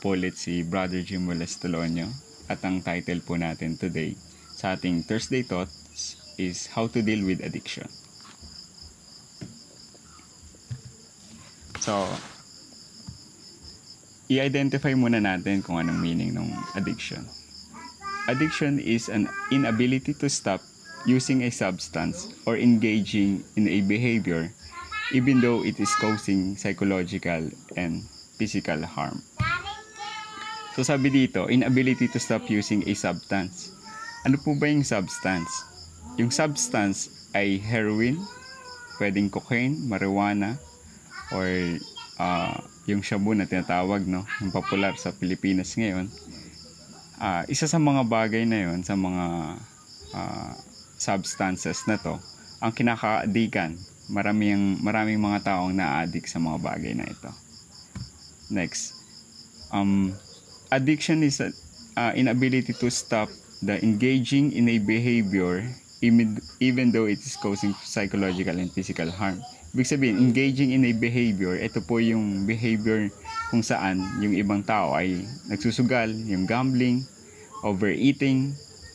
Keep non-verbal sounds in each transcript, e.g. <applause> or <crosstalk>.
Po ulit si Brother Jim Wallace Tolonio at ang title po natin today sa ating Thursday Thoughts is How to Deal with Addiction. So, i-identify muna natin kung anong meaning ng addiction. Addiction is an inability to stop using a substance or engaging in a behavior even though it is causing psychological and physical harm. So sabi dito, inability to stop using a substance. Ano po ba yung substance? Yung substance ay heroin, pwedeng cocaine, marijuana, or ah, yung shabu na tinatawag, no? Yung popular sa Pilipinas ngayon. Ah, isa sa mga bagay na yon sa mga ah, substances na to, ang kinakaadikan. Maraming, maraming mga taong na-addict sa mga bagay na ito. Next. Um, addiction is a, uh, inability to stop the engaging in a behavior even, even though it is causing psychological and physical harm. Ibig sabihin, engaging in a behavior, ito po yung behavior kung saan yung ibang tao ay nagsusugal, yung gambling, overeating,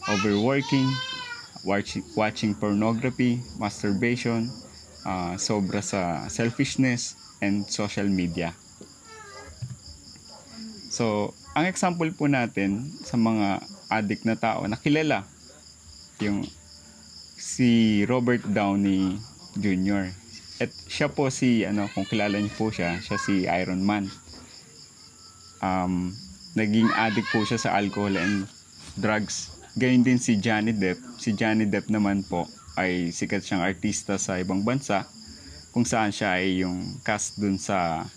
overworking, watching, watching pornography, masturbation, uh, sobra sa selfishness, and social media. So, ang example po natin sa mga addict na tao na kilala, yung si Robert Downey Jr. At siya po si, ano, kung kilala niyo po siya, siya si Iron Man. Um, naging addict po siya sa alcohol and drugs. Gayun din si Johnny Depp. Si Johnny Depp naman po ay sikat siyang artista sa ibang bansa kung saan siya ay yung cast dun sa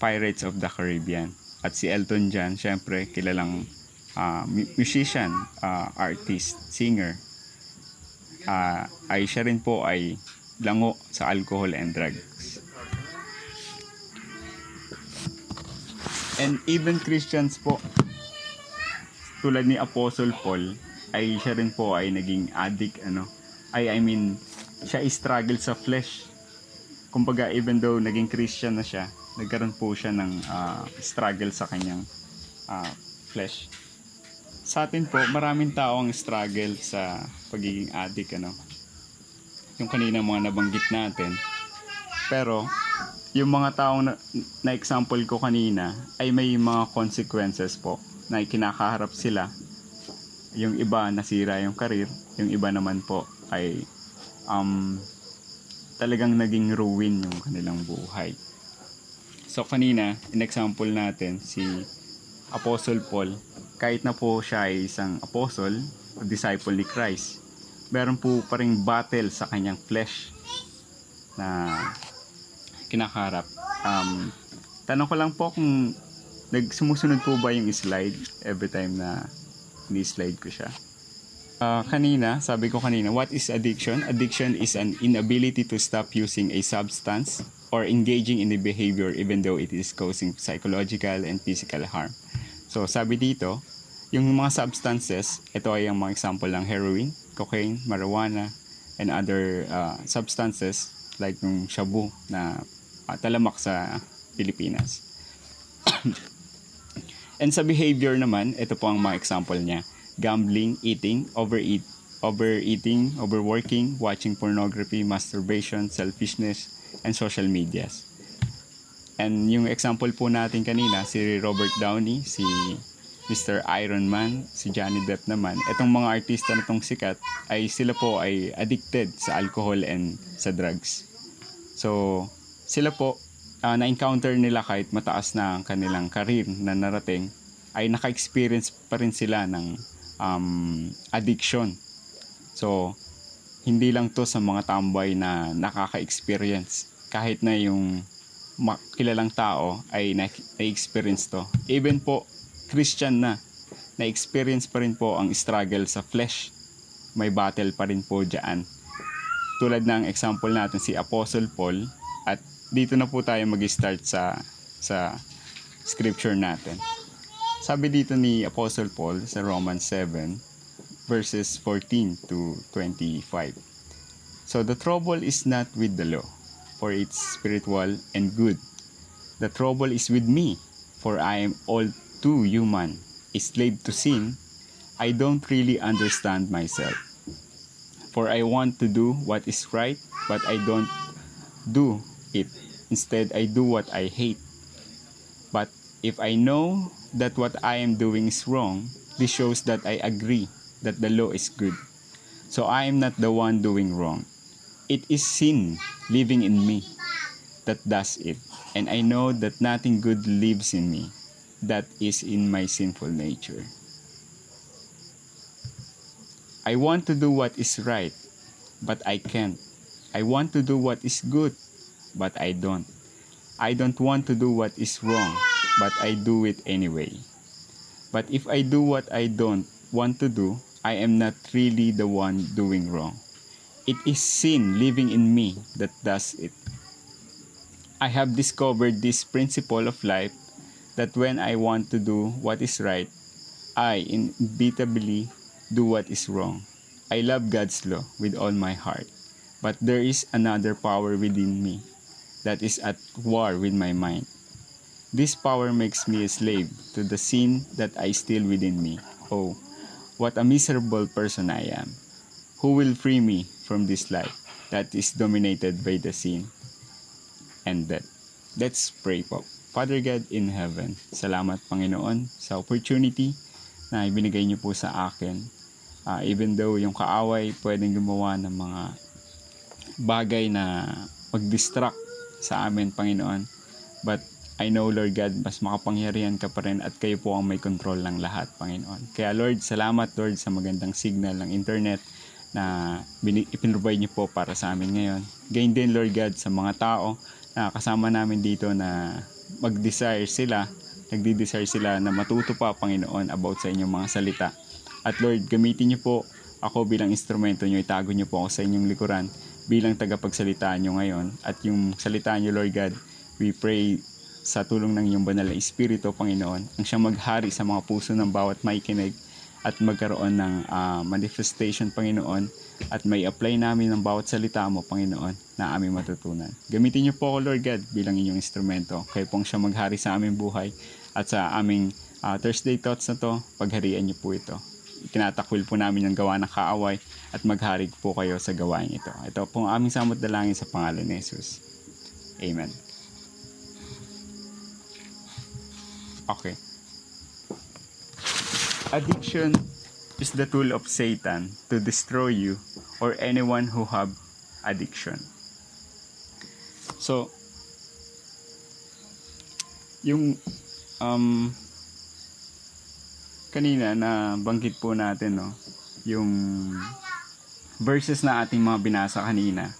Pirates of the Caribbean. At si Elton John, syempre, kilalang mu- musician, ah, artist, singer. Ah, ay siya rin po ay lango sa alcohol and drugs. And even Christians po, tulad ni Apostle Paul, ay siya rin po ay naging addict, ano, ay I mean, siya struggle sa flesh. Kumbaga, even though naging Christian na siya, nagkaroon po siya ng ah, struggle sa kanyang ah, flesh. Sa atin po, maraming tao ang struggle sa pagiging addict, ano. Yung kanina mga nabanggit natin. Pero, yung mga taong na, na example ko kanina ay may mga consequences po na kinakaharap sila. Yung iba nasira yung karir, yung iba naman po ay um, talagang naging ruin yung kanilang buhay. So kanina, in example natin, si Apostle Paul, kahit na po siya ay isang apostle, disciple ni Christ, meron po pa ring battle sa kanyang flesh na kinakarap. Um, tanong ko lang po kung nagsumusunod po ba yung slide every time na ni-slide ko siya. Ah, kanina, sabi ko kanina, what is addiction? Addiction is an inability to stop using a substance or engaging in a behavior even though it is causing psychological and physical harm. So, sabi dito, yung mga substances, ito ay ang mga example ng heroin, cocaine, marijuana, and other uh, substances like yung shabu na uh, talamak sa Pilipinas. <coughs> And sa behavior naman, ito po ang mga example niya. Gambling, eating, overeat, overeating, overworking, watching pornography, masturbation, selfishness, and social medias. And yung example po natin kanina, si Robert Downey, si Mr. Iron Man, si Johnny Depp naman, itong mga artista na itong sikat, ay sila po ay addicted sa alcohol and sa drugs. So, sila po, ah, na-encounter nila kahit mataas na ang kanilang karir na narating, ay naka-experience pa rin sila ng um, addiction. So, hindi lang to sa mga tambay na nakaka-experience. Kahit na yung kilalang tao ay na- na-experience to. Even po, Christian na, na-experience pa rin po ang struggle sa flesh. May battle pa rin po dyan. Tulad ng example natin si Apostle Paul at dito na po tayo mag-start sa sa scripture natin. Sabi dito ni Apostle Paul sa Romans 7 verses 14 to 25. So the trouble is not with the law, for it's spiritual and good. The trouble is with me, for I am all too human, a slave to sin. I don't really understand myself. For I want to do what is right, but I don't do it. Instead, I do what I hate. But if I know that what I am doing is wrong, this shows that I agree that the law is good. So I am not the one doing wrong. It is sin living in me that does it. And I know that nothing good lives in me. That is in my sinful nature. I want to do what is right, but I can't. I want to do what is good, but I don't. I don't want to do what is wrong, but I do it anyway. But if I do what I don't want to do, I am not really the one doing wrong. It is sin living in me that does it. I have discovered this principle of life that when I want to do what is right, I inevitably do what is wrong. I love God's law with all my heart, but there is another power within me that is at war with my mind. This power makes me a slave to the sin that I still within me. Oh, what a miserable person I am. Who will free me from this life that is dominated by the sin and death? Let's pray po. Father God in heaven, salamat Panginoon sa opportunity na ibinigay niyo po sa akin. Ah, even though yung kaaway pwedeng gumawa ng mga bagay na mag-distract sa amin, Panginoon. But I know, Lord God, mas makapangyarihan ka pa rin at kayo po ang may control ng lahat, Panginoon. Kaya Lord, salamat Lord sa magandang signal ng internet na ipinrovide niyo po para sa amin ngayon. Gain din, Lord God, sa mga tao na kasama namin dito na mag-desire sila, nagdi-desire sila na matuto pa, Panginoon, about sa inyong mga salita. At Lord, gamitin niyo po ako bilang instrumento niyo, itago niyo po ako sa inyong likuran bilang tagapagsalita niyo ngayon. At yung salita niyo, Lord God, we pray sa tulong ng iyong banal na Espiritu, Panginoon, ang siyang maghari sa mga puso ng bawat maikinig at magkaroon ng ah, manifestation, Panginoon, at may apply namin ng bawat salita mo, Panginoon, na aming matutunan. Gamitin niyo po ako, Lord God, bilang inyong instrumento. Kayo pong siya maghari sa aming buhay at sa aming ah, Thursday Thoughts na to, pagharian niyo po ito. Tinatakwil po namin yung gawa ng kaaway at maghari po kayo sa gawain ito. Ito po ang aming samot dalangin sa pangalan ni Jesus. Amen. Okay. Addiction is the tool of Satan to destroy you or anyone who have addiction. So, yung um, kanina na banggit po natin no, yung verses na ating mga binasa kanina.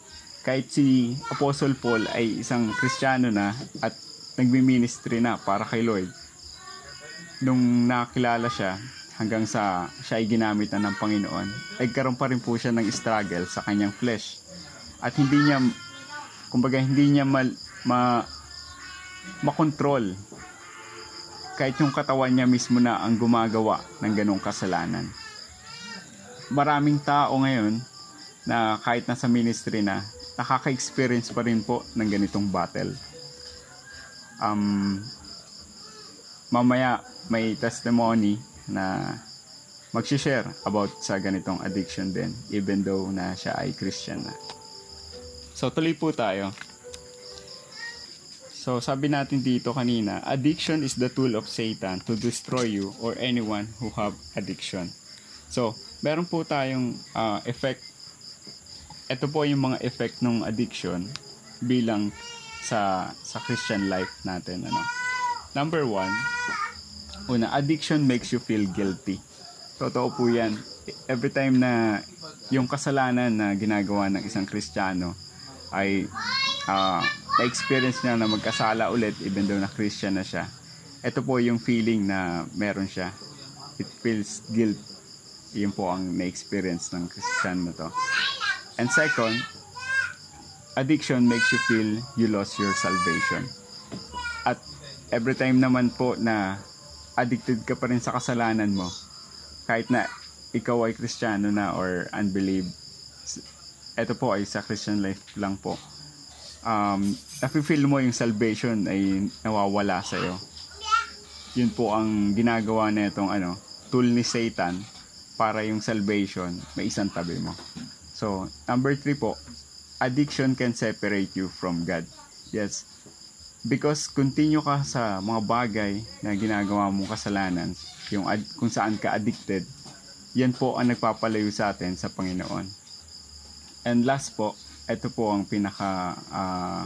Kahit si Apostle Paul ay isang Kristiyano na at nagmi-ministry na para kay Lord. Nung nakilala siya, hanggang sa siya ay ginamit na ng Panginoon, ay karoon pa rin po siya ng struggle sa kanyang flesh. At hindi niya, kumbaga hindi niya ma, ma makontrol kahit yung katawan niya mismo na ang gumagawa ng ganong kasalanan. Maraming tao ngayon na kahit nasa ministry na, nakaka-experience pa rin po ng ganitong battle. Um, mamaya may testimony na mag-share about sa ganitong addiction din even though na siya ay Christian na. So tuloy po tayo. So sabi natin dito kanina, addiction is the tool of Satan to destroy you or anyone who have addiction. So, meron po tayong ah, effect. Ito po yung mga effect ng addiction bilang sa sa Christian life natin ano. Number one, una, addiction makes you feel guilty. Totoo po yan. Every time na yung kasalanan na ginagawa ng isang Kristiyano ay ah, na-experience niya na magkasala ulit even though na Christian na siya. Ito po yung feeling na meron siya. It feels guilt. Yun po ang na-experience ng Christian na to. And second, addiction makes you feel you lost your salvation. Every time naman po na addicted ka pa rin sa kasalanan mo, kahit na ikaw ay Kristiyano na or unbelieve, ito po ay sa Christian life lang po um, nafe-feel mo yung salvation ay nawawala sa iyo. Yun po ang ginagawa na itong ano, tool ni Satan para yung salvation may isang tabi mo. So, number three po, addiction can separate you from God. Yes. Because continue ka sa mga bagay na ginagawa mong kasalanan, yung ad- kung saan ka addicted, yan po ang nagpapalayo sa atin sa Panginoon. And last po, ito po ang pinaka uh,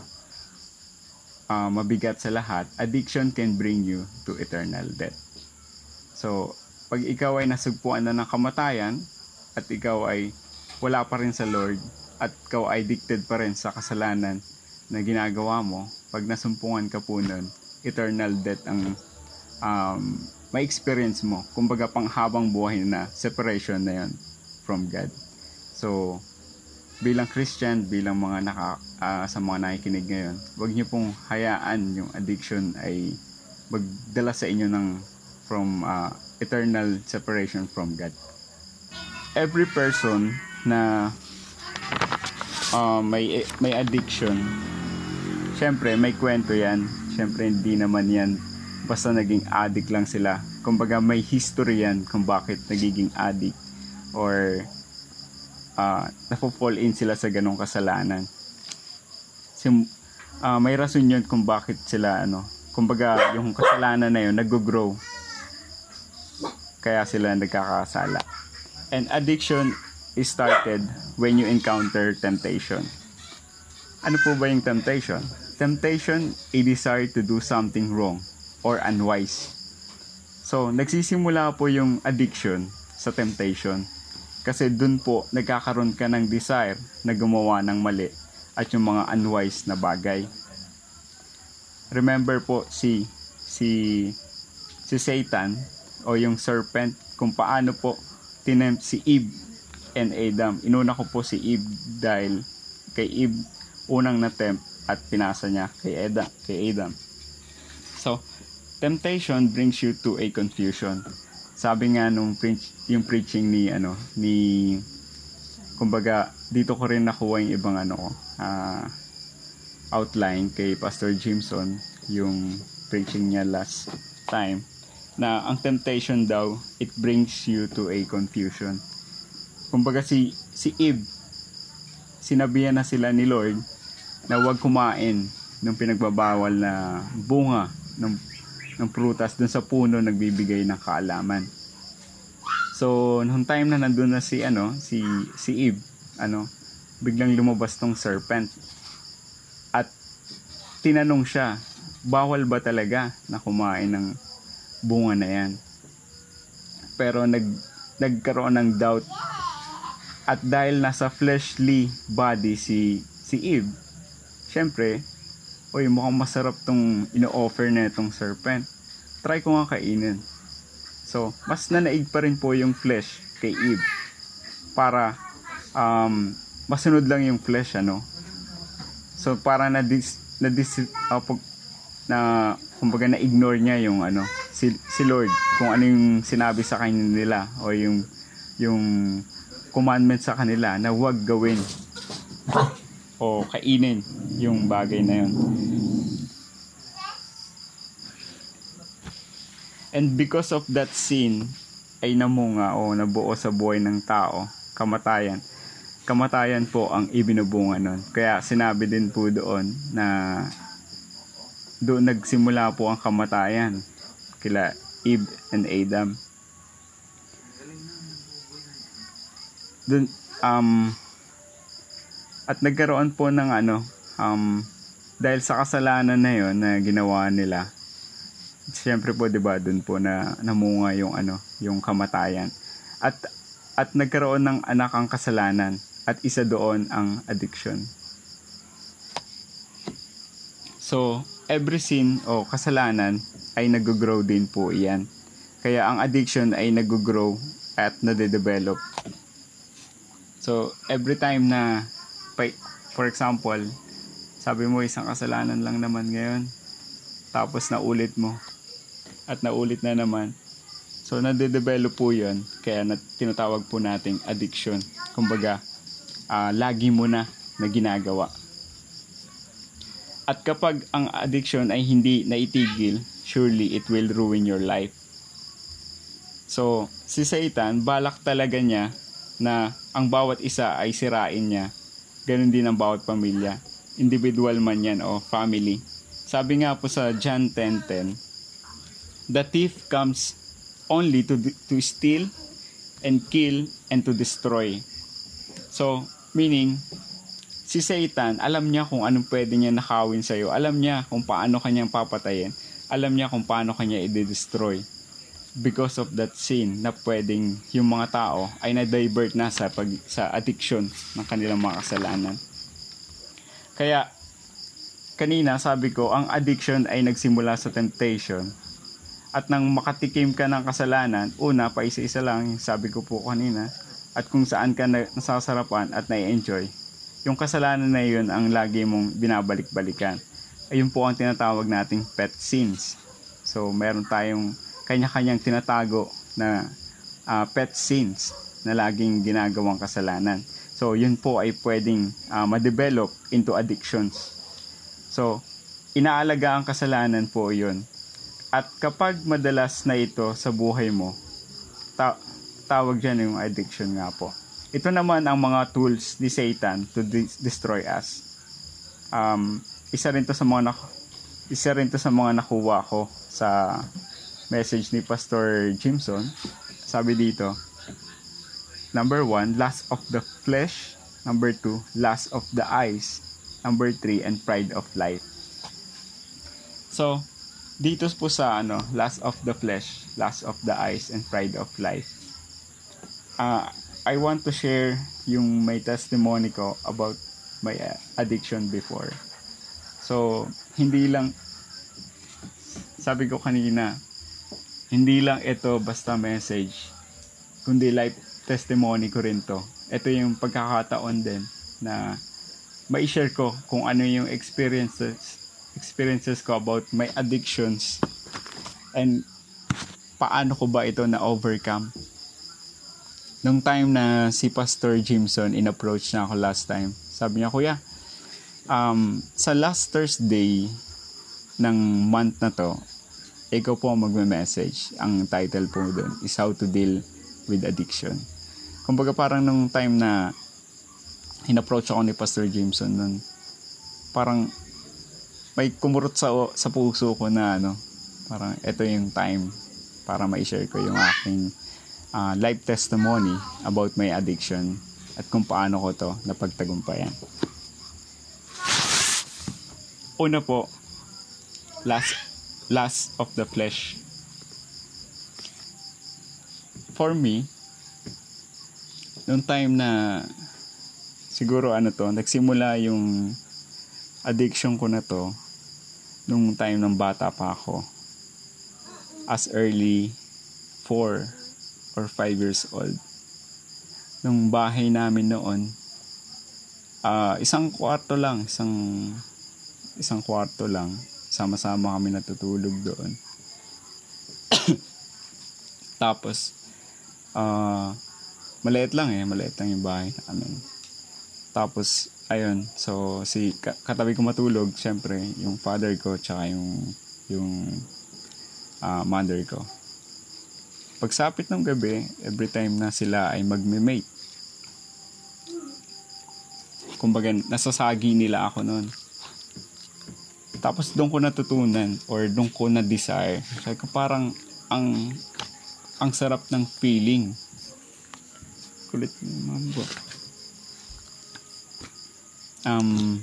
uh, mabigat sa lahat. Addiction can bring you to eternal death. So, pag ikaw ay nasugpuan na ng kamatayan at ikaw ay wala pa rin sa Lord at ikaw ay addicted pa rin sa kasalanan na ginagawa mo, pag nasumpungan ka po nun, eternal death ang um, may experience mo. Kumbaga pang habang buhay na separation na yon from God. So, bilang Christian, bilang mga naka, uh, sa mga nakikinig ngayon, huwag niyo pong hayaan yung addiction ay magdala sa inyo ng from uh, eternal separation from God. Every person na uh, may may addiction, syempre may kwento 'yan. Syempre hindi naman 'yan basta naging addict lang sila. Kumbaga may history 'yan kung bakit nagiging addict or uh, nafo-fall in sila sa ganong kasalanan. Sim, uh, may rason yun kung bakit sila ano, kumbaga yung kasalanan na yun nag-grow. Kaya sila nagkakasala. And addiction is started when you encounter temptation. Ano po ba yung temptation? Temptation, a desire to do something wrong or unwise. So, nagsisimula po yung addiction sa temptation kasi dun po nagkakaroon ka ng desire na gumawa ng mali at yung mga unwise na bagay. Remember po si si si Satan o yung serpent kung paano po tinempt si Eve and Adam. Inuna ko po si Eve dahil kay Eve unang na-tempt at pinasa niya kay Adam, kay Adam. So, temptation brings you to a confusion sabi nga nung preach, yung preaching ni ano ni kumbaga dito ko rin nakuha yung ibang ano ko uh, outline kay Pastor Jimson yung preaching niya last time na ang temptation daw it brings you to a confusion kumbaga si si Eve sinabihan na sila ni Lord na huwag kumain ng pinagbabawal na bunga ng ng prutas dun sa puno nagbibigay ng kaalaman. So, nung time na nandun na si ano, si si Eve, ano, biglang lumabas tong serpent. At tinanong siya, bawal ba talaga na kumain ng bunga na yan? Pero nag nagkaroon ng doubt. At dahil nasa fleshly body si si Eve, syempre, oy mukhang masarap tong ino-offer na itong serpent. Try ko nga kainin. So, mas nanaig pa rin po yung flesh kay Eve para um, masunod lang yung flesh ano. So, para na dis na dis uh, pag, na kumbaga na ignore niya yung ano si, si Lord kung ano yung sinabi sa kanya nila o yung yung commandment sa kanila na huwag gawin o kainin yung bagay na yun. And because of that sin ay namunga o nabuo sa buhay ng tao, kamatayan. Kamatayan po ang ibinubunga nun. Kaya sinabi din po doon na doon nagsimula po ang kamatayan kila Eve and Adam. Doon um at nagkaroon po ng ano, um, dahil sa kasalanan na yon na ginawa nila, siyempre po 'di ba doon po na namunga yung ano, yung kamatayan. At at nagkaroon ng anak ang kasalanan at isa doon ang addiction. So, every sin o kasalanan ay nag-grow din po iyan. Kaya ang addiction ay nag-grow at nade-develop. So, every time na, for example, sabi mo isang kasalanan lang naman ngayon, tapos naulit mo, at naulit na naman. So, nade-develop po yun, kaya na, tinatawag po nating addiction. Kumbaga, ah, lagi mo na na ginagawa. At kapag ang addiction ay hindi naitigil, surely it will ruin your life. So, si Satan, balak talaga niya na ang bawat isa ay sirain niya. Ganon din ang bawat pamilya. Individual man yan o family. Sabi nga po sa John 10.10, The thief comes only to, to steal and kill and to destroy. So, meaning, si Satan, alam niya kung anong pwede niya nakawin sa'yo. Alam niya kung paano kanyang papatayin. Alam niya kung paano kanya i-destroy. Because of that sin na pwedeng yung mga tao ay na-divert na sa, pag, sa addiction ng kanilang mga kasalanan. Kaya, kanina sabi ko, ang addiction ay nagsimula sa temptation. At nang makatikim ka ng kasalanan, una, pa isa-isa lang, sabi ko po kanina, at kung saan ka na, nasasarapan at na-enjoy, yung kasalanan na yun ang lagi mong binabalik-balikan. Ayun po ang tinatawag nating pet sins. So, meron tayong kanya-kanyang tinatago na ah, pet sins na laging ginagawang kasalanan. So, yun po ay pwedeng ah, ma-develop into addictions. So, inaalaga ang kasalanan po yun. At kapag madalas na ito sa buhay mo, ta- tawag dyan yung addiction nga po. Ito naman ang mga tools ni Satan to de- destroy us. Um, isa rin to sa mga nak- isa rin to sa mga nakuha ko sa message ni Pastor Jimson. Sabi dito, number one, lust of the flesh. Number two, lust of the eyes. Number three, and pride of life. So, dito po sa ano, lust of the flesh, lust of the eyes, and pride of life. Ah, I want to share yung may testimony ko about my uh, addiction before. So, hindi lang sabi ko kanina, hindi lang ito basta message, kundi life testimony ko rin to. Ito yung pagkakataon din na mai-share ko kung ano yung experiences experiences ko about my addictions and paano ko ba ito na overcome. Nung time na si Pastor Jimson in-approach na ako last time, sabi niya, Kuya, um, sa last Thursday ng month na to, ikaw po ang magme-message. Ang title po doon is How to Deal with Addiction. Kumbaga parang nung time na in-approach ako ni Pastor Jameson nun, parang may kumurot sa, sa puso ko na ano, parang ito yung time para ma-share ko yung aking uh, life testimony about my addiction at kung paano ko to napagtagumpayan. Una po, last last of the flesh. For me, noong time na siguro ano to, nagsimula yung addiction ko na to nung time ng bata pa ako. As early 4 or 5 years old. Nung bahay namin noon, ah isang kwarto lang, isang isang kwarto lang. Sama-sama kami natutulog doon. <coughs> Tapos, ah maliit lang eh, maliit lang yung bahay namin. Tapos, ayun, so si ka- katabi ko matulog, syempre, yung father ko tsaka yung yung ah, mother ko. Pagsapit ng gabi, every time na sila ay magme-mate. Kumbaga, nasasagi nila ako noon. Tapos doon ko natutunan or doon ko na desire. Sabi ko parang ang ang sarap ng feeling. Kulit ni Mambo. Um,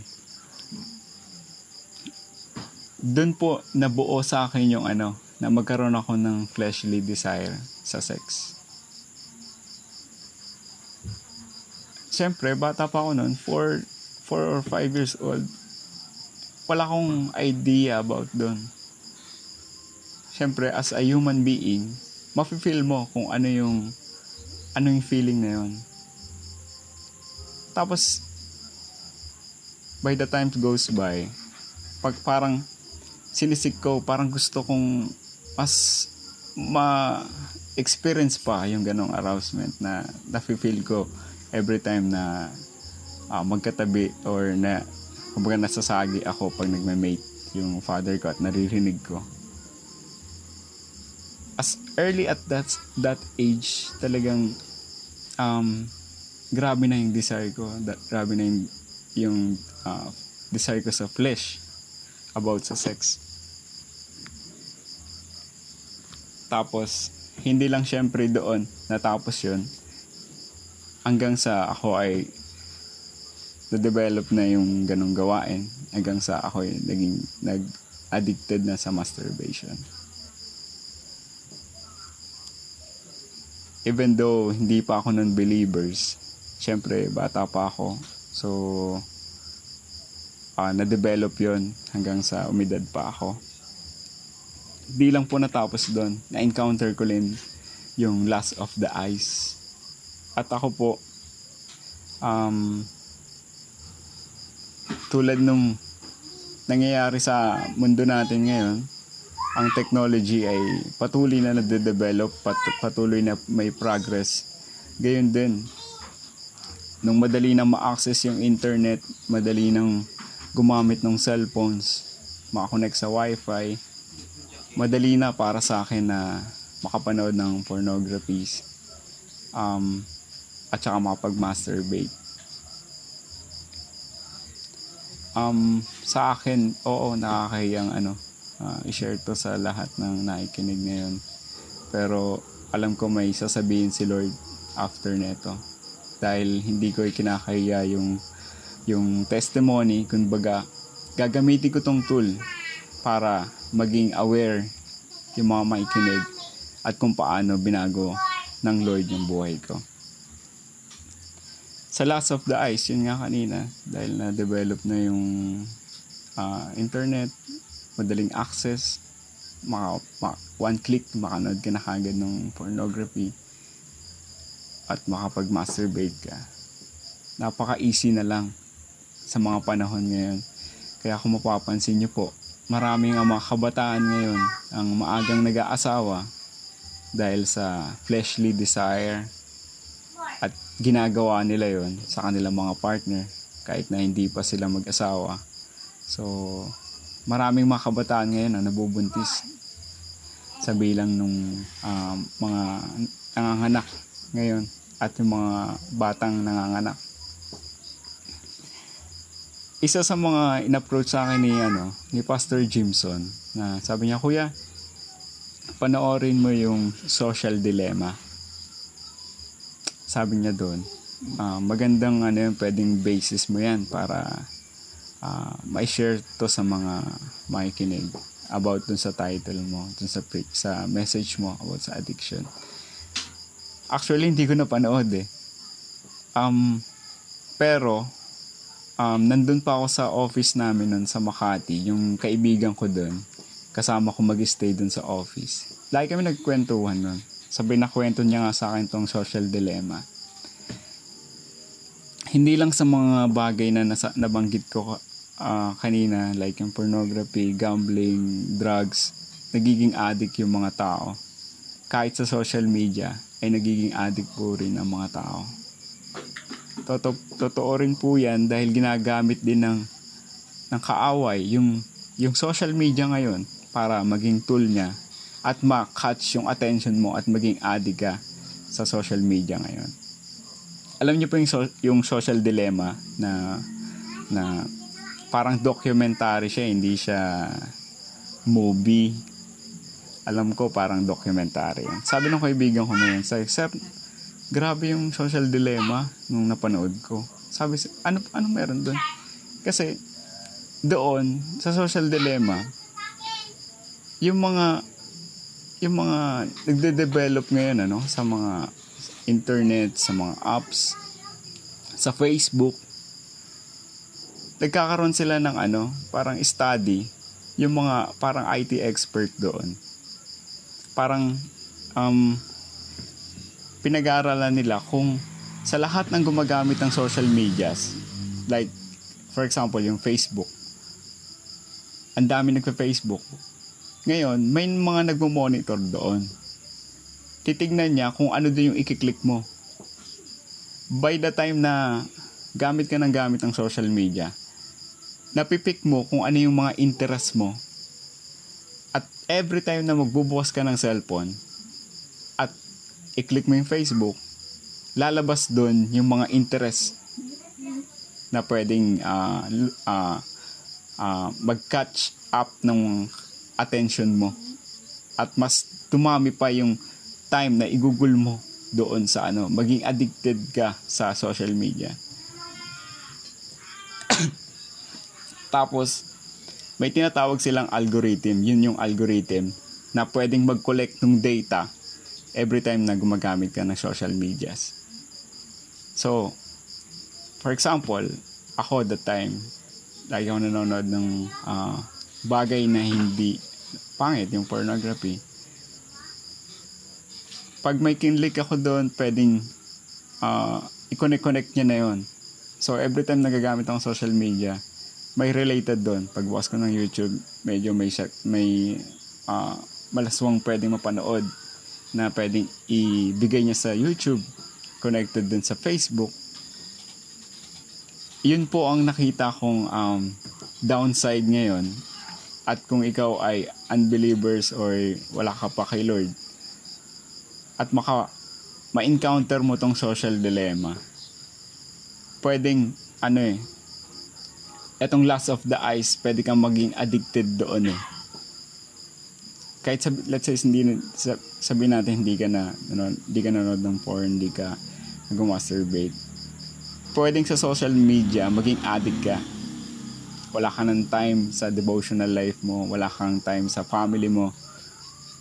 doon po nabuo sa akin yung ano, na magkaroon ako ng fleshly desire sa sex. Siyempre, bata pa ako noon, 4 4 or 5 years old. Wala akong idea about doon. Siyempre, as a human being, mafe-feel mo kung ano yung ano yung feeling na yun. Tapos, by the time goes by, pag parang sinisik ko, parang gusto kong mas ma-experience pa yung ganong arousement na nafe-feel ko every time na uh, magkatabi or na kumbaga nasasagi ako pag nagme-mate yung father ko at naririnig ko. As early at that that age, talagang um, grabe na yung desire ko. That, grabe na yung, yung uh, desire ko sa flesh about sa sex. Tapos, hindi lang syempre doon natapos yun. Hanggang sa ako ay na-develop na yung ganong gawain. Hanggang sa ako ay naging nag-addicted na sa masturbation. Even though hindi pa ako non-believers, syempre bata pa ako. So, uh, na-develop yon hanggang sa umidad pa ako di lang po natapos doon. Na-encounter ko rin yung Last of the Ice. At ako po, um, tulad nung nangyayari sa mundo natin ngayon, ang technology ay patuloy na nade-develop, pat- patuloy na may progress. Gayon din, nung madali na ma-access yung internet, madali nang gumamit ng cellphones, makakonect sa wifi, madali na para sa akin na makapanood ng pornographies um, at saka makapag-masturbate. Um, sa akin, oo, nakakahiyang ano, uh, i-share to sa lahat ng nakikinig ngayon. Pero alam ko may sasabihin si Lord after neto. Dahil hindi ko ikinakahiya yung yung testimony, kumbaga, gagamitin ko tong tool para maging aware yung mga maikinig at kung paano binago ng Lord yung buhay ko. Sa Last of the Ice, yun nga kanina, dahil na-develop na yung uh, internet, madaling access, maka, maka, one click, makanood ka na kagad ng pornography at makapag-masturbate ka. Napaka-easy na lang sa mga panahon ngayon. Kaya kung mapapansin nyo po, maraming ang mga kabataan ngayon ang maagang nag-aasawa dahil sa fleshly desire ginagawa nila yon sa kanilang mga partner kahit na hindi pa sila mag-asawa. So, maraming mga kabataan ngayon na nabubuntis sa bilang nung um, mga nanganganak ngayon at yung mga batang nanganganak isa sa mga in-approach sa akin ni ano ni Pastor Jimson na sabi niya kuya panoorin mo yung social dilemma sabi niya doon uh, magandang ano yung pwedeng basis mo yan para uh, ma-share to sa mga makikinig about dun sa title mo dun sa sa message mo about sa addiction actually hindi ko na panood eh um pero um, nandun pa ako sa office namin nun sa Makati, yung kaibigan ko dun, kasama ko mag-stay dun sa office. Lagi kami nagkwentuhan nun. Sabi na kwento niya nga sa akin tong social dilemma. Hindi lang sa mga bagay na nasa, nabanggit ko uh, kanina, like yung pornography, gambling, drugs, nagiging addict yung mga tao. Kahit sa social media, ay nagiging addict po rin ang mga tao. Toto, totoo rin po yan dahil ginagamit din ng, ng kaaway yung, yung social media ngayon para maging tool niya at ma-catch yung attention mo at maging addict ka sa social media ngayon. Alam niyo po yung, so, yung social dilemma na na parang documentary siya, hindi siya movie. Alam ko parang documentary. Sabi ng kaibigan ko na yun, sa except grabe yung social dilemma nung napanood ko. Sabi, ano, ano meron doon? Kasi, doon, sa social dilemma, yung mga, yung mga nagde-develop ngayon, ano, sa mga internet, sa mga apps, sa Facebook, nagkakaroon sila ng ano, parang study, yung mga parang IT expert doon. Parang um, pinag-aaralan nila kung sa lahat ng gumagamit ng social medias, like for example yung Facebook, ang dami nagpa-Facebook. Ngayon, may mga nagmo-monitor doon. Titignan niya kung ano din yung ikiklik mo. By the time na gamit ka ng gamit ng social media, napipik mo kung ano yung mga interest mo. At every time na magbubukas ka ng cellphone at i-click mo yung Facebook, lalabas doon yung mga interest na pwedeng uh, uh, uh, mag-catch up ng attention mo. At mas tumami pa yung time na igugol mo doon sa ano, maging addicted ka sa social media. <coughs> Tapos, may tinatawag silang algorithm. Yun yung algorithm na pwedeng mag-collect ng data every time na gumagamit ka ng social medias. So, for example, ako the time, lagi ako nanonood ng uh, bagay na hindi pangit, yung pornography. Pag may kinlik ako doon, pwedeng uh, i-connect-connect niya na yon. So, every time nagagamit akong social media, may related doon. Pagbukas ko ng YouTube, medyo may may uh, malaswang pwedeng mapanood na pwedeng ibigay niya sa YouTube, connected din sa Facebook. Yun po ang nakita kong um, downside ngayon. At kung ikaw ay unbelievers or wala ka pa kay Lord, at maka ma-encounter mo tong social dilemma, pwedeng ano eh, etong last of the eyes, pwede kang maging addicted doon eh. Kahit sabi, let's say hindi sabi natin hindi ka na ano, hindi ka nanonood ng porn, hindi ka nag-masturbate. Pwedeng sa social media maging addict ka. Wala ka ng time sa devotional life mo, wala kang time sa family mo.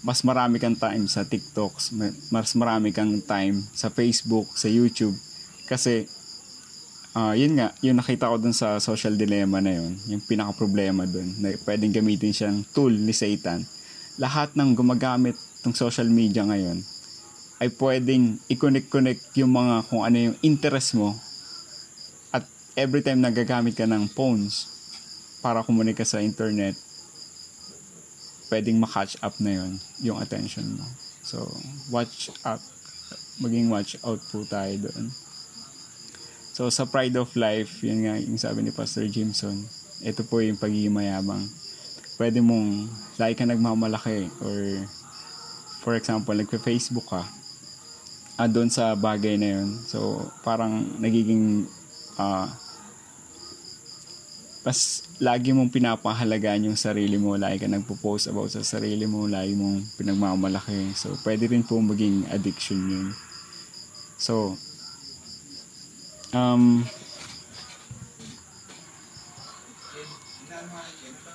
Mas marami kang time sa TikToks, mas marami kang time sa Facebook, sa YouTube kasi uh, yun nga, yung nakita ko dun sa social dilemma na yun, yung pinaka-problema dun, na pwedeng gamitin siyang tool ni Satan. Lahat ng gumagamit ng social media ngayon, ay pwedeng i-connect-connect yung mga kung ano yung interest mo at every time nagagamit ka ng phones para kumunika sa internet, pwedeng ma-catch up na yon yung attention mo. So, watch out. Maging watch out po tayo doon. So sa Pride of Life, yun nga yung sabi ni Pastor Jimson, ito po yung pagiging mayabang. Pwede mong lagi ka nagmamalaki or for example, nagpe-Facebook ka ah, doon sa bagay na yun. So parang nagiging uh, mas lagi mong pinapahalagaan yung sarili mo, lagi ka nagpo-post about sa sarili mo, lagi mong pinagmamalaki. So, pwede rin po maging addiction yun. So, Um,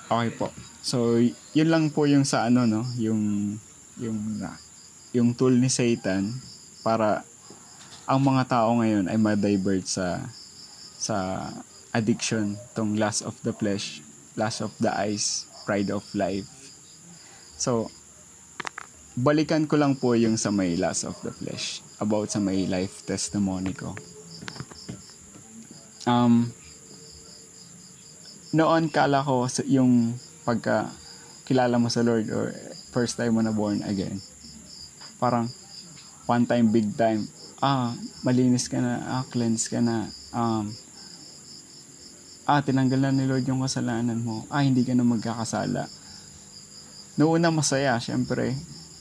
okay po. So, yun lang po yung sa ano, no? Yung, yung, yung tool ni Satan para ang mga tao ngayon ay ma-divert sa sa addiction, tong lust of the flesh, lust of the eyes, pride of life. So, balikan ko lang po yung sa may lust of the flesh, about sa may life testimony ko um, noon kala ko yung pagka kilala mo sa Lord or first time mo na born again, parang one time, big time, ah, malinis ka na, ah, cleanse ka na, um, ah, tinanggal na ni Lord yung kasalanan mo, ah, hindi ka na magkakasala. Noong una masaya, syempre,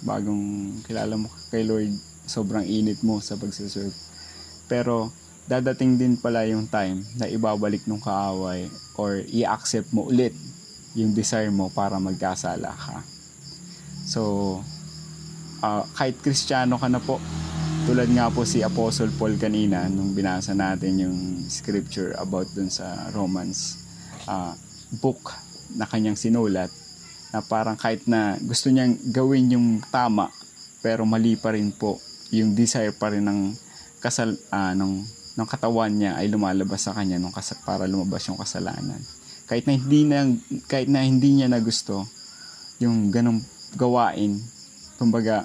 bagong kilala mo kay Lord, sobrang init mo sa pagsiserve. Pero, dadating din pala yung time na ibabalik nung kaaway or i-accept mo ulit yung desire mo para magkasala ka. So, uh, kahit kristyano ka na po, tulad nga po si Apostle Paul kanina nung binasa natin yung scripture about dun sa Romans uh, book na kanyang sinulat na parang kahit na gusto niyang gawin yung tama pero mali pa rin po yung desire pa rin ng kasal uh, ng ng katawan niya ay lumalabas sa kanya nung kas- para lumabas yung kasalanan. Kahit na hindi na kahit na hindi niya na gusto yung ganong gawain, kumbaga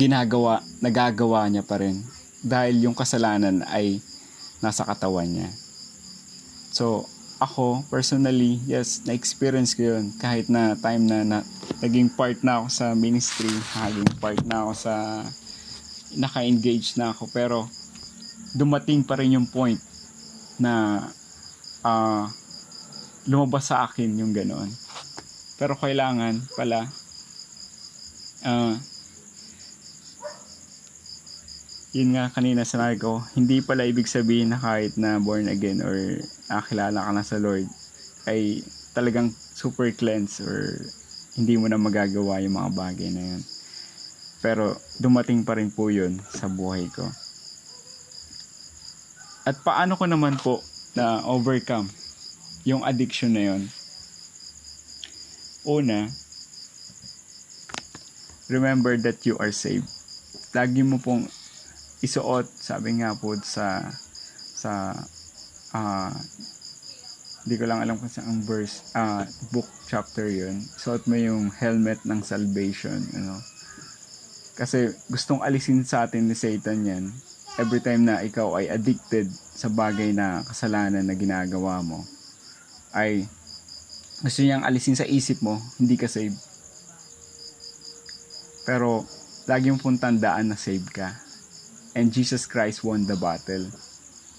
ginagawa, nagagawa niya pa rin dahil yung kasalanan ay nasa katawan niya. So, ako, personally, yes, na-experience ko yun. Kahit na time na, na naging part na ako sa ministry, naging part na ako sa naka-engage na ako. Pero, dumating pa rin yung point na uh, lumabas sa akin yung ganoon. Pero kailangan pala uh, yun nga kanina sinabi ko, hindi pala ibig sabihin na kahit na born again or nakakilala ka na sa Lord ay talagang super cleanse or hindi mo na magagawa yung mga bagay na yun. Pero dumating pa rin po yun sa buhay ko. At paano ko naman po na overcome yung addiction na yun? Una, remember that you are saved. Lagi mo pong isuot sabi nga po sa sa uh, hindi ko lang alam kung saan verse uh, book chapter yun. Suot mo yung helmet ng salvation you know. Kasi gustong alisin sa atin ni Satan yan every time na ikaw ay addicted sa bagay na kasalanan na ginagawa mo ay gusto niyang alisin sa isip mo hindi ka saved. Pero lagi mong tandaan na saved ka and Jesus Christ won the battle.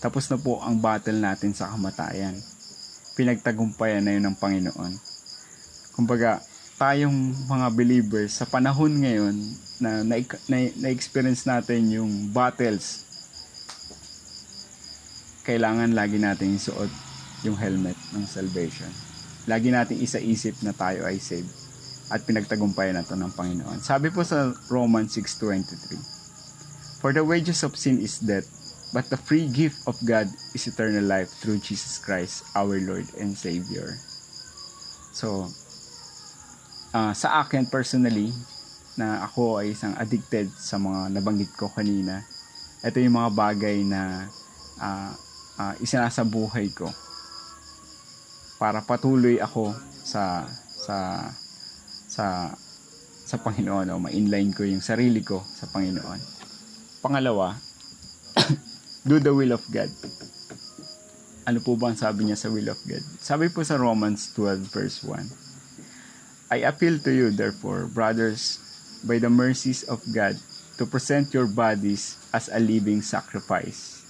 Tapos na po ang battle natin sa kamatayan. Pinagtagumpayan na yun ng Panginoon. Kumbaga, tayong mga believers sa panahon ngayon na na-experience na, na, natin yung battles, kailangan lagi natin isuot yung helmet ng salvation. Lagi natin isa-isip na tayo ay saved at pinagtagumpayan na to ng Panginoon. Sabi po sa Romans 6.23, For the wages of sin is death, but the free gift of God is eternal life through Jesus Christ, our Lord and Savior. So, uh, sa akin personally, na ako ay isang addicted sa mga nabanggit ko kanina, ito yung mga bagay na uh, uh, isinasa buhay ko para patuloy ako sa sa sa sa Panginoon o ma-inline ko yung sarili ko sa Panginoon. Pangalawa, <coughs> do the will of God. Ano po ba ang sabi niya sa will of God? Sabi po sa Romans 12 verse 1, I appeal to you therefore, brothers, by the mercies of God, to present your bodies as a living sacrifice,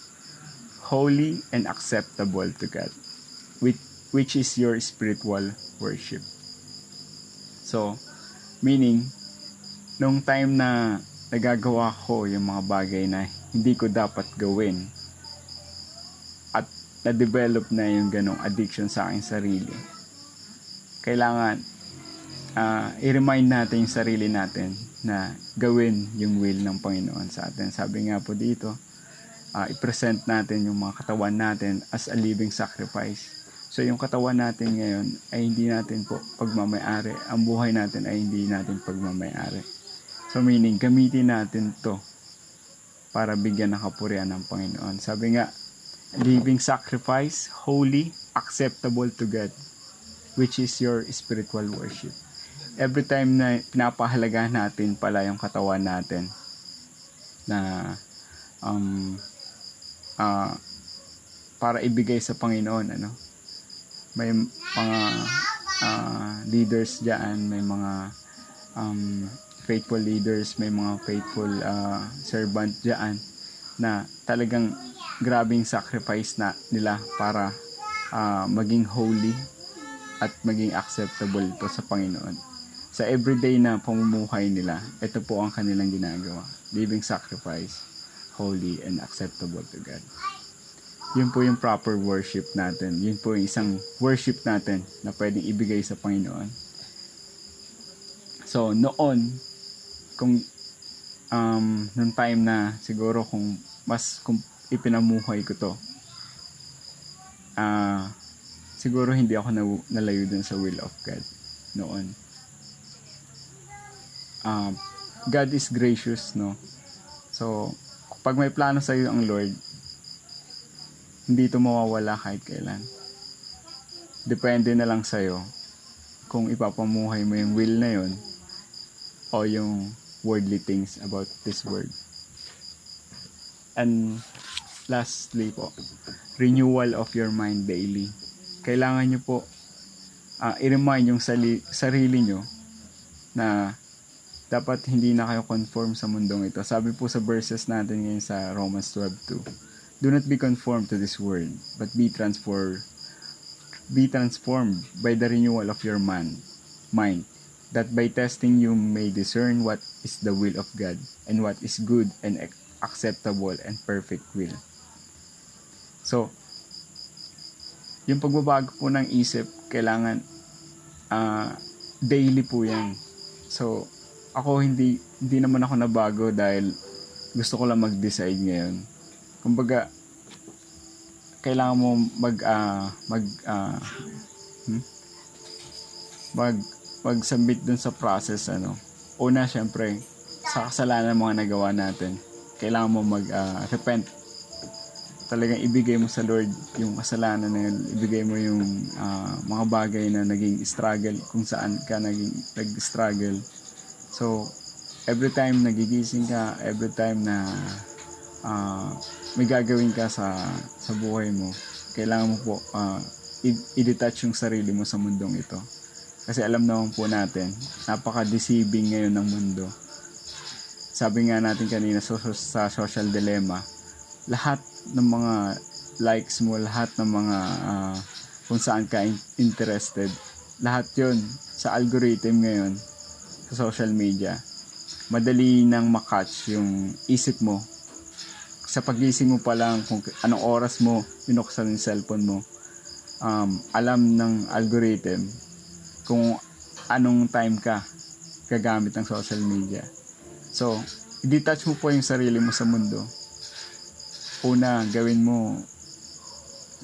holy and acceptable to God, which, which is your spiritual worship. So, meaning, nung time na nagagawa ko yung mga bagay na hindi ko dapat gawin at na-develop na yung ganong addiction sa aking sarili kailangan uh, i-remind natin yung sarili natin na gawin yung will ng Panginoon sa atin sabi nga po dito uh, i-present natin yung mga katawan natin as a living sacrifice So yung katawan natin ngayon ay hindi natin po pagmamayari. Ang buhay natin ay hindi natin pagmamayari. So meaning, gamitin natin to para bigyan ng kapurihan ng Panginoon. Sabi nga, living sacrifice, holy, acceptable to God, which is your spiritual worship. Every time na pinapahalaga natin pala yung katawan natin na um, uh, para ibigay sa Panginoon, ano? May mga uh, leaders diyan, may mga um, faithful leaders, may mga faithful uh, servant diyan na talagang grabing sacrifice na nila para uh, maging holy at maging acceptable po sa Panginoon. Sa everyday na pamumuhay nila, ito po ang kanilang ginagawa. Living sacrifice, holy and acceptable to God. Yun po yung proper worship natin. Yun po yung isang worship natin na pwedeng ibigay sa Panginoon. So, noon, kung um, nung time na siguro kung mas kung ipinamuhay ko to uh, siguro hindi ako na, nalayo dun sa will of God noon uh, God is gracious no so pag may plano sa iyo ang Lord hindi ito mawawala kahit kailan. Depende na lang sa'yo kung ipapamuhay mo yung will na yon o yung worldly things about this world. And lastly po, renewal of your mind daily. Kailangan nyo po uh, i-remind yung sali- sarili nyo na dapat hindi na kayo conform sa mundong ito. Sabi po sa verses natin ngayon sa Romans 12:2. Do not be conformed to this world, but be transformed be transformed by the renewal of your man, mind, that by testing you may discern what is the will of God and what is good and acceptable and perfect will. So, yung pagbabago po ng isip, kailangan uh, daily po yan. So, ako hindi hindi naman ako nabago dahil gusto ko lang mag-decide ngayon. Kumbaga, kailangan mo mag uh, mag uh, hmm? mag mag-submit dun sa process ano. Una syempre sa kasalanan mga nagawa natin. Kailangan mo mag uh, repent. Talagang ibigay mo sa Lord yung kasalanan na yun. Ibigay mo yung uh, mga bagay na naging struggle kung saan ka naging nag-struggle. So, every time nagigising ka, every time na uh, may gagawin ka sa sa buhay mo, kailangan mo po uh, i-detach yung sarili mo sa mundong ito. Kasi alam naman po natin, napaka-deceiving ngayon ng mundo. Sabi nga natin kanina so, so, sa social dilemma, lahat ng mga likes mo, lahat ng mga uh, kung saan ka interested, lahat yon sa algorithm ngayon sa social media. Madali nang makatch yung isip mo sa pagising mo pa lang kung anong oras mo binuksan yung cellphone mo um, alam ng algorithm kung anong time ka gagamit ng social media. So i-detach mo po yung sarili mo sa mundo. Una gawin mo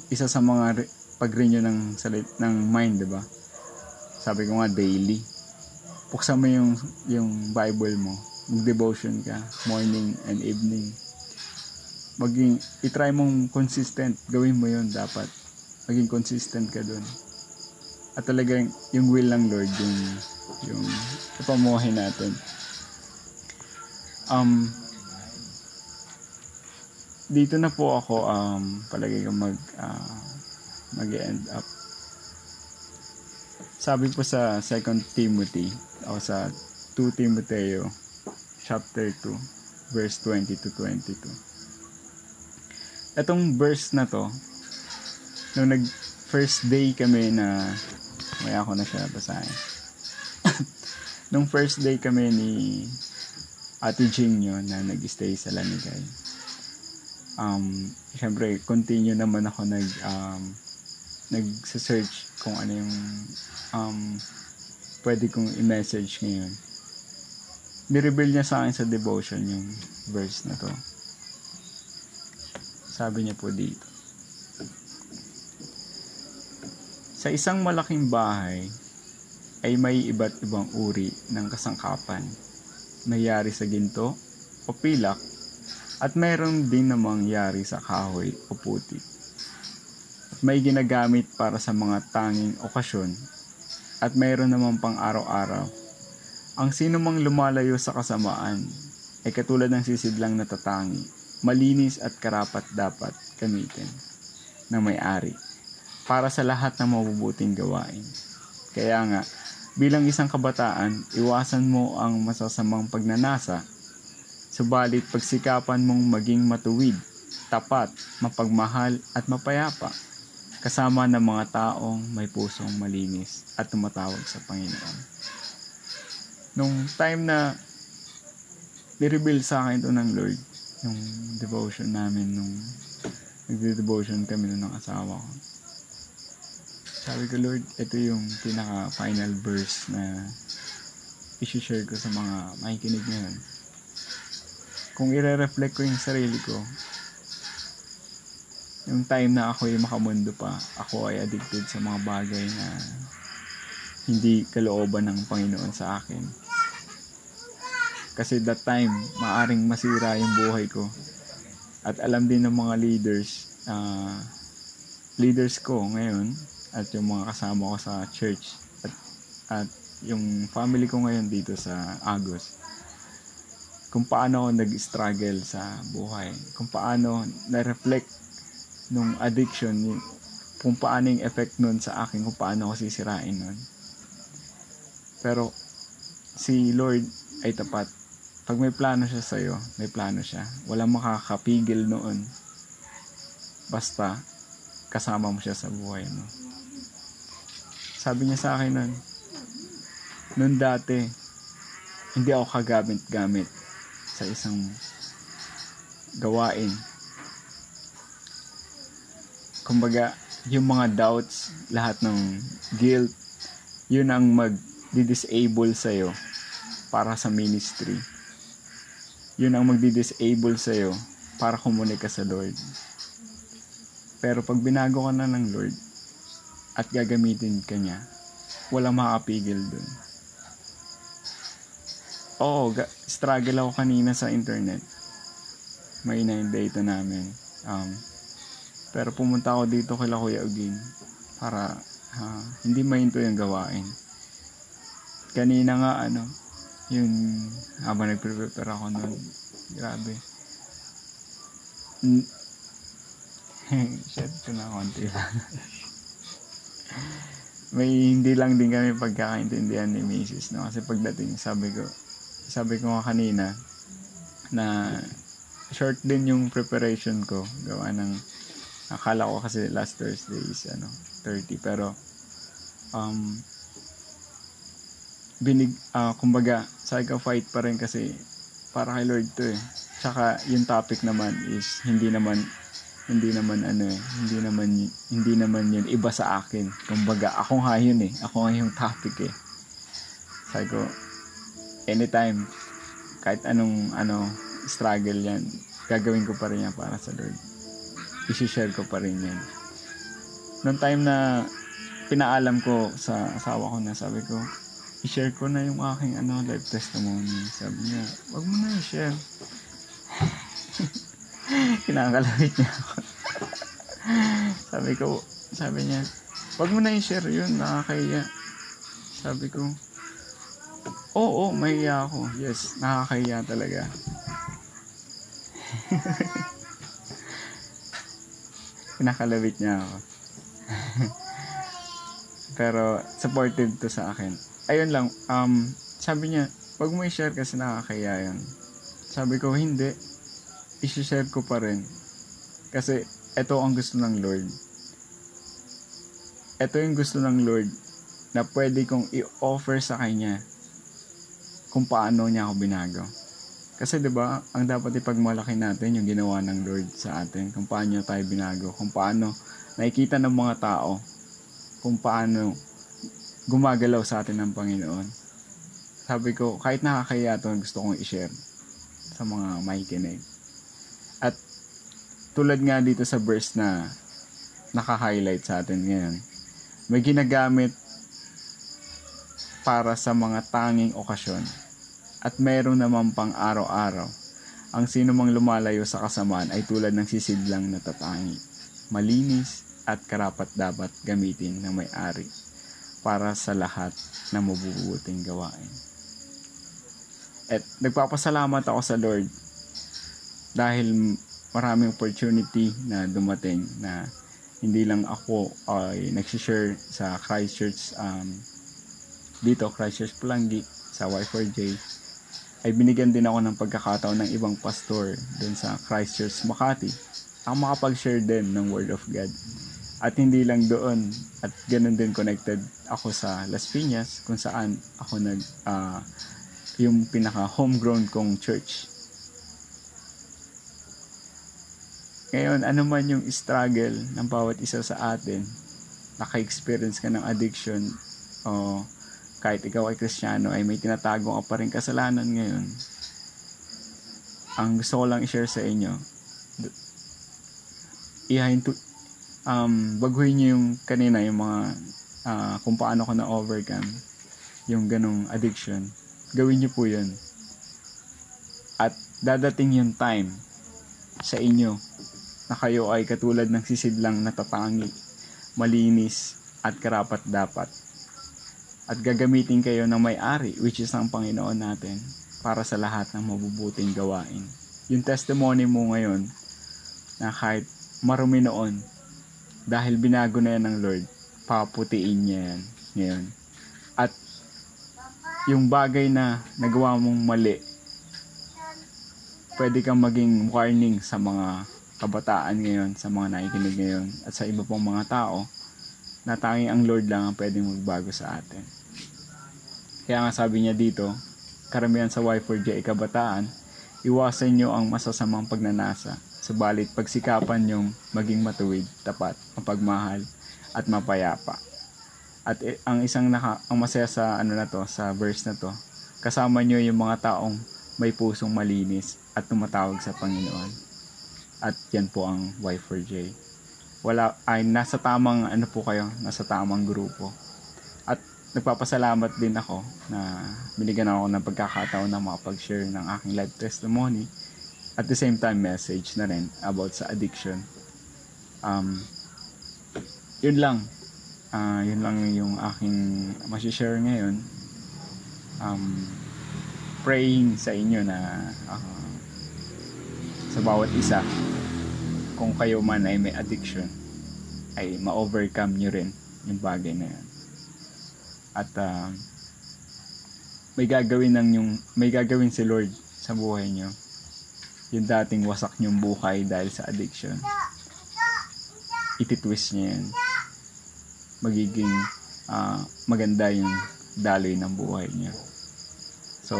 isa sa mga re- pag-renew ng salit ng mind, 'di ba? Sabi ko nga daily. Buksan mo yung yung Bible mo, mag-devotion ka morning and evening. Maging i-try mong consistent. Gawin mo yon dapat. Maging consistent ka dun at talagang yung will ng Lord yung yung ipamuhay natin. Um dito na po ako um palagi kang mag uh, mag-end up. Sabi po sa 2 Timothy o sa 2 Timoteo chapter 2 verse 20 to 22 Itong verse na to, nung nag first day kami na, may ako na siya basahin. <laughs> nung first day kami ni Ate Jinyo na nag-stay sa Lanigay. Um, syempre, continue naman ako nag, um, nag-search kung ano yung um, pwede kong i-message ngayon. Nireveal niya sa akin sa devotion yung verse na to. Sabi niya po dito. Sa isang malaking bahay ay may iba't ibang uri ng kasangkapan. Mayari sa ginto o pilak at mayroon din namang yari sa kahoy o puti. At may ginagamit para sa mga tanging okasyon at mayroon namang pang araw-araw. Ang sino mang lumalayo sa kasamaan ay katulad ng sisidlang natatangi malinis at karapat dapat gamitin ng may-ari para sa lahat ng mabubuting gawain. Kaya nga, bilang isang kabataan, iwasan mo ang masasamang pagnanasa, subalit pagsikapan mong maging matuwid, tapat, mapagmahal at mapayapa, kasama ng mga taong may pusong malinis at tumatawag sa Panginoon. Nung time na nireveal sa akin ito ng Lord, yung devotion namin nung nagde-devotion kami nung asawa ko. Sabi ko, Lord, ito yung pinaka final verse na isi-share ko sa mga makikinig ngayon. Kung i-reflect ko yung sarili ko, yung time na ako yung makamundo pa, ako ay addicted sa mga bagay na hindi kalooban ng Panginoon sa akin kasi that time, maaring masira yung buhay ko. At alam din ng mga leaders, uh, leaders ko ngayon at yung mga kasama ko sa church at, at yung family ko ngayon dito sa Agos kung paano ako nag-struggle sa buhay kung paano na-reflect nung addiction yung, kung paano yung effect nun sa akin kung paano ako sisirain nun pero si Lord ay tapat pag may plano siya sa'yo, may plano siya. Walang makakapigil noon. Basta, kasama mo siya sa buhay mo. Sabi niya sa akin nun, noon dati, hindi ako kagamit-gamit sa isang gawain. Kumbaga, yung mga doubts, lahat ng guilt, yun ang mag-disable sa'yo para sa ministry yun ang magdi-disable sa'yo para kumunik ka sa Lord. Pero pag binago ka na ng Lord at gagamitin ka niya, walang makapigil dun. Oo, ga- struggle ako kanina sa internet. May na yung data namin. Um, pero pumunta ako dito kay Kuya Ugin para ha, hindi mahinto yung gawain. Kanina nga ano, yun habang nagpre-prepare ako nun grabe Mm. <laughs> shit ko na konti lang <laughs> may hindi lang din kami pagkakaintindihan ni Mrs. no kasi pagdating sabi ko sabi ko nga kanina na short din yung preparation ko gawa ng akala ko kasi last Thursday is ano 30 pero um binig ah kumbaga fight pa rin kasi para kay Lord to eh. Tsaka yung topic naman is hindi naman hindi naman ano eh, hindi naman hindi naman yun iba sa akin. Kumbaga ako nga yun eh. Ako nga yung topic eh. Sabi ko anytime kahit anong ano struggle yan, gagawin ko pa rin yan para sa Lord. I-share ko pa rin yan. Noong time na pinaalam ko sa asawa ko na sabi ko, i-share ko na yung aking ano, life testimony. Sabi niya, wag mo na i-share. <laughs> Kinakalawit niya ako. sabi ko, sabi niya, wag mo na i-share yun, nakakaya. Sabi ko, oo, oh, mahiya ako. Yes, nakakaya talaga. <laughs> Kinakalawit niya ako. <laughs> Pero supportive to sa akin ayun lang, um, sabi niya, wag mo i-share kasi nakakaya yan. Sabi ko, hindi. I-share ko pa rin. Kasi, ito ang gusto ng Lord. Ito yung gusto ng Lord na pwede kong i-offer sa Kanya kung paano niya ako binago. Kasi 'di ba, ang dapat ipagmalaki natin yung ginawa ng Lord sa atin, kung paano tayo binago, kung paano nakikita ng mga tao kung paano gumagalaw sa atin ng Panginoon. Sabi ko, kahit nakakaya to, gusto kong i-share sa mga makikinig. Tulad nga dito sa verse na naka-highlight sa atin ngayon, may ginagamit para sa mga tanging okasyon at meron naman pang araw-araw. Ang sino mang lumalayo sa kasamaan ay tulad ng sisidlang natatangi, malinis at karapat dapat gamitin ng may-ari para sa lahat na mabubuting gawain. At nagpapasalamat ako sa Lord dahil maraming opportunity na dumating na hindi lang ako ay nagsishare sa Christchurch um, dito Christchurch Pulangi sa Y4J ay binigyan din ako ng pagkakataon ng ibang pastor dun sa Christchurch Makati. Ang makapag-share din ng Word of God. At hindi lang doon at ganun din connected ako sa Las Piñas kung saan ako nag uh, yung pinaka homegrown kong church. Ngayon, ano man yung struggle ng bawat isa sa atin, naka-experience ka ng addiction o kahit ikaw ay kristyano ay may tinatago ka pa rin kasalanan ngayon. Ang gusto ko lang i-share sa inyo, ihahin to, um, baguhin niyo yung kanina yung mga uh, kung paano ko na overcome yung ganong addiction gawin niyo po yun at dadating yung time sa inyo na kayo ay katulad ng sisidlang natatangi malinis at karapat dapat. At gagamitin kayo ng may-ari, which is ang Panginoon natin, para sa lahat ng mabubuting gawain. Yung testimony mo ngayon, na kahit marumi noon, dahil binago na yan ng Lord, paputiin niya yan ngayon. At yung bagay na nagawa mong mali, pwede kang maging warning sa mga kabataan ngayon, sa mga nakikinig ngayon, at sa iba pang mga tao, na tanging ang Lord lang ang pwedeng magbago sa atin. Kaya nga sabi niya dito, karamihan sa Y4J kabataan, iwasan nyo ang masasamang pagnanasa, subalit pagsikapan nyong maging matuwid, tapat, mapagmahal, at mapayapa. At ang isang naka, ang masaya sa ano na to, sa verse na to, kasama nyo yung mga taong may pusong malinis at tumatawag sa Panginoon. At yan po ang Y4J. Wala, ay nasa tamang ano po kayo, nasa tamang grupo. At nagpapasalamat din ako na binigyan ako ng pagkakataon na makapag-share ng aking life testimony at the same time message na rin about sa addiction. Um, yun lang. Ah, yun lang yung aking masishare ngayon. Um, praying sa inyo na ah, sa bawat isa. Kung kayo man ay may addiction ay ma-overcome nyo rin yung bagay na yan. At ah, may gagawin ng yung may gagawin si Lord sa buhay nyo. Yung dating wasak nyong buhay dahil sa addiction. Ititwist niya yan. Magiging ah, maganda yung daloy ng buhay niya so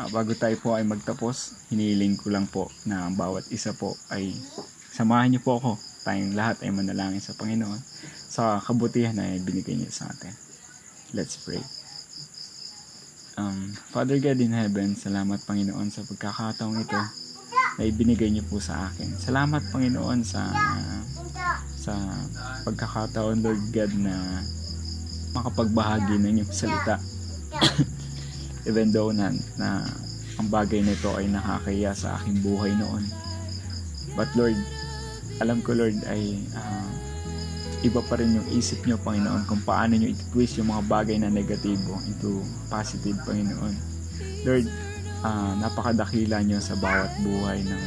ah, bago tayo po ay magtapos hiniling ko lang po na ang bawat isa po ay samahan niyo po ako. Tayong lahat ay manalangin sa Panginoon. Sa kabutihan na binigay niya sa atin. Let's pray. Um, Father God in heaven, salamat Panginoon sa pagkakataong ito na ibinigay niyo po sa akin. Salamat Panginoon sa sa pagkakataon Lord God na makapagbahagi ng iyong salita. Even though na, na ang bagay nito ay nakakaya sa aking buhay noon. But Lord, alam ko Lord ay ah, iba pa rin yung isip nyo, Panginoon, kung paano nyo i-twist yung mga bagay na negatibo into positive, Panginoon. Lord, ah, napakadakila nyo sa bawat buhay ng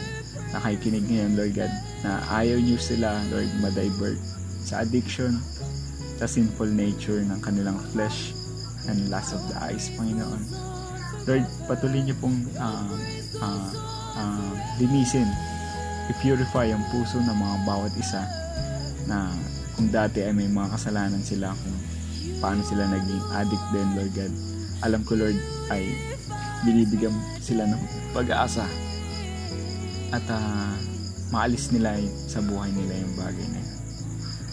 nakikinig ngayon, Lord God, na ayaw nyo sila, Lord, ma-divert sa addiction, sa sinful nature ng kanilang flesh and lust of the eyes, Panginoon. Lord, patuloy niyo pong ah, ah, ah, linisin, i-purify ang puso ng mga bawat isa na kung dati ay may mga kasalanan sila kung paano sila naging addict din Lord God. Alam ko Lord ay binibigyan sila ng pag-asa at ah, maalis nila sa buhay nila yung bagay na yun.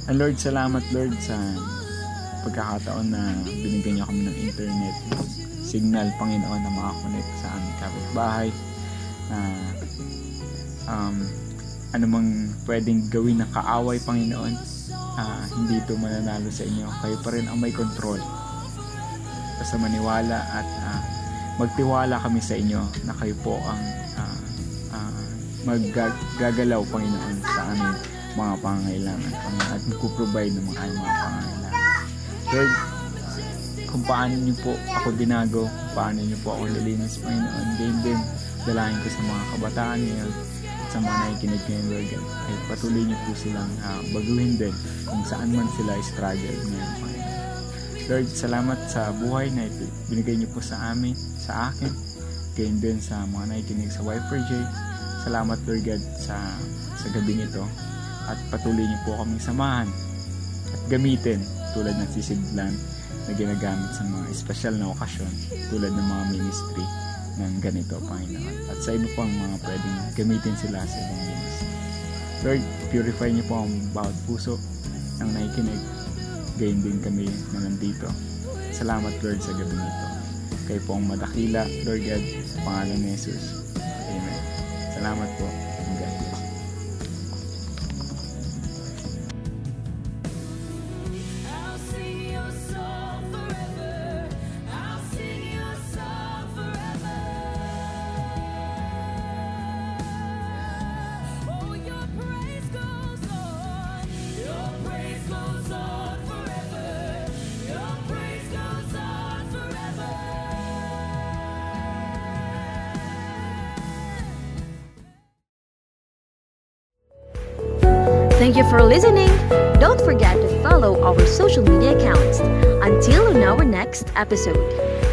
And Lord salamat Lord sa pagkakataon na binigyan niyo kami ng internet signal Panginoon na makakonect sa aming kapitbahay na um, anumang pwedeng gawin ng kaaway Panginoon ah, hindi ito mananalo sa inyo. Kayo pa rin ang may control. Basta maniwala at ah, magtiwala kami sa inyo na kayo po ang ah, ah, maggagalaw Panginoon sa aming mga pangangailangan. Panginoon, at magpo-provide ng mga aming mga pangangailangan. Lord kung paano niyo po ako binago paano niyo po ako nilinis Panginoon. Din din dalangin ko sa mga kabataan ngayon sa mga nakikinig ngayon Lord God. Ay patuloy niyo po silang ah, baguhin din kung saan man sila struggle ngayon Panginoon. Lord salamat sa buhay na ito. Binigay niyo po sa amin sa akin gayon din sa mga nakikinig sa Y4J salamat Lord God sa sa gabing ito at patuloy niyo po kaming samahan at gamitin tulad ng sisidlan na ginagamit sa mga espesyal na okasyon tulad ng mga ministry ng ganito, Panginoon. At sa iba pang mga pwedeng gamitin sila sa ibang ministry. Lord, purify niyo po ang bawat puso ng nakikinig. Gayon din kami na nandito. Salamat, Lord, sa gabi nito. Kayo po ang madakila, Lord God, sa pangalan ni Jesus. Amen. Salamat po. Next episode.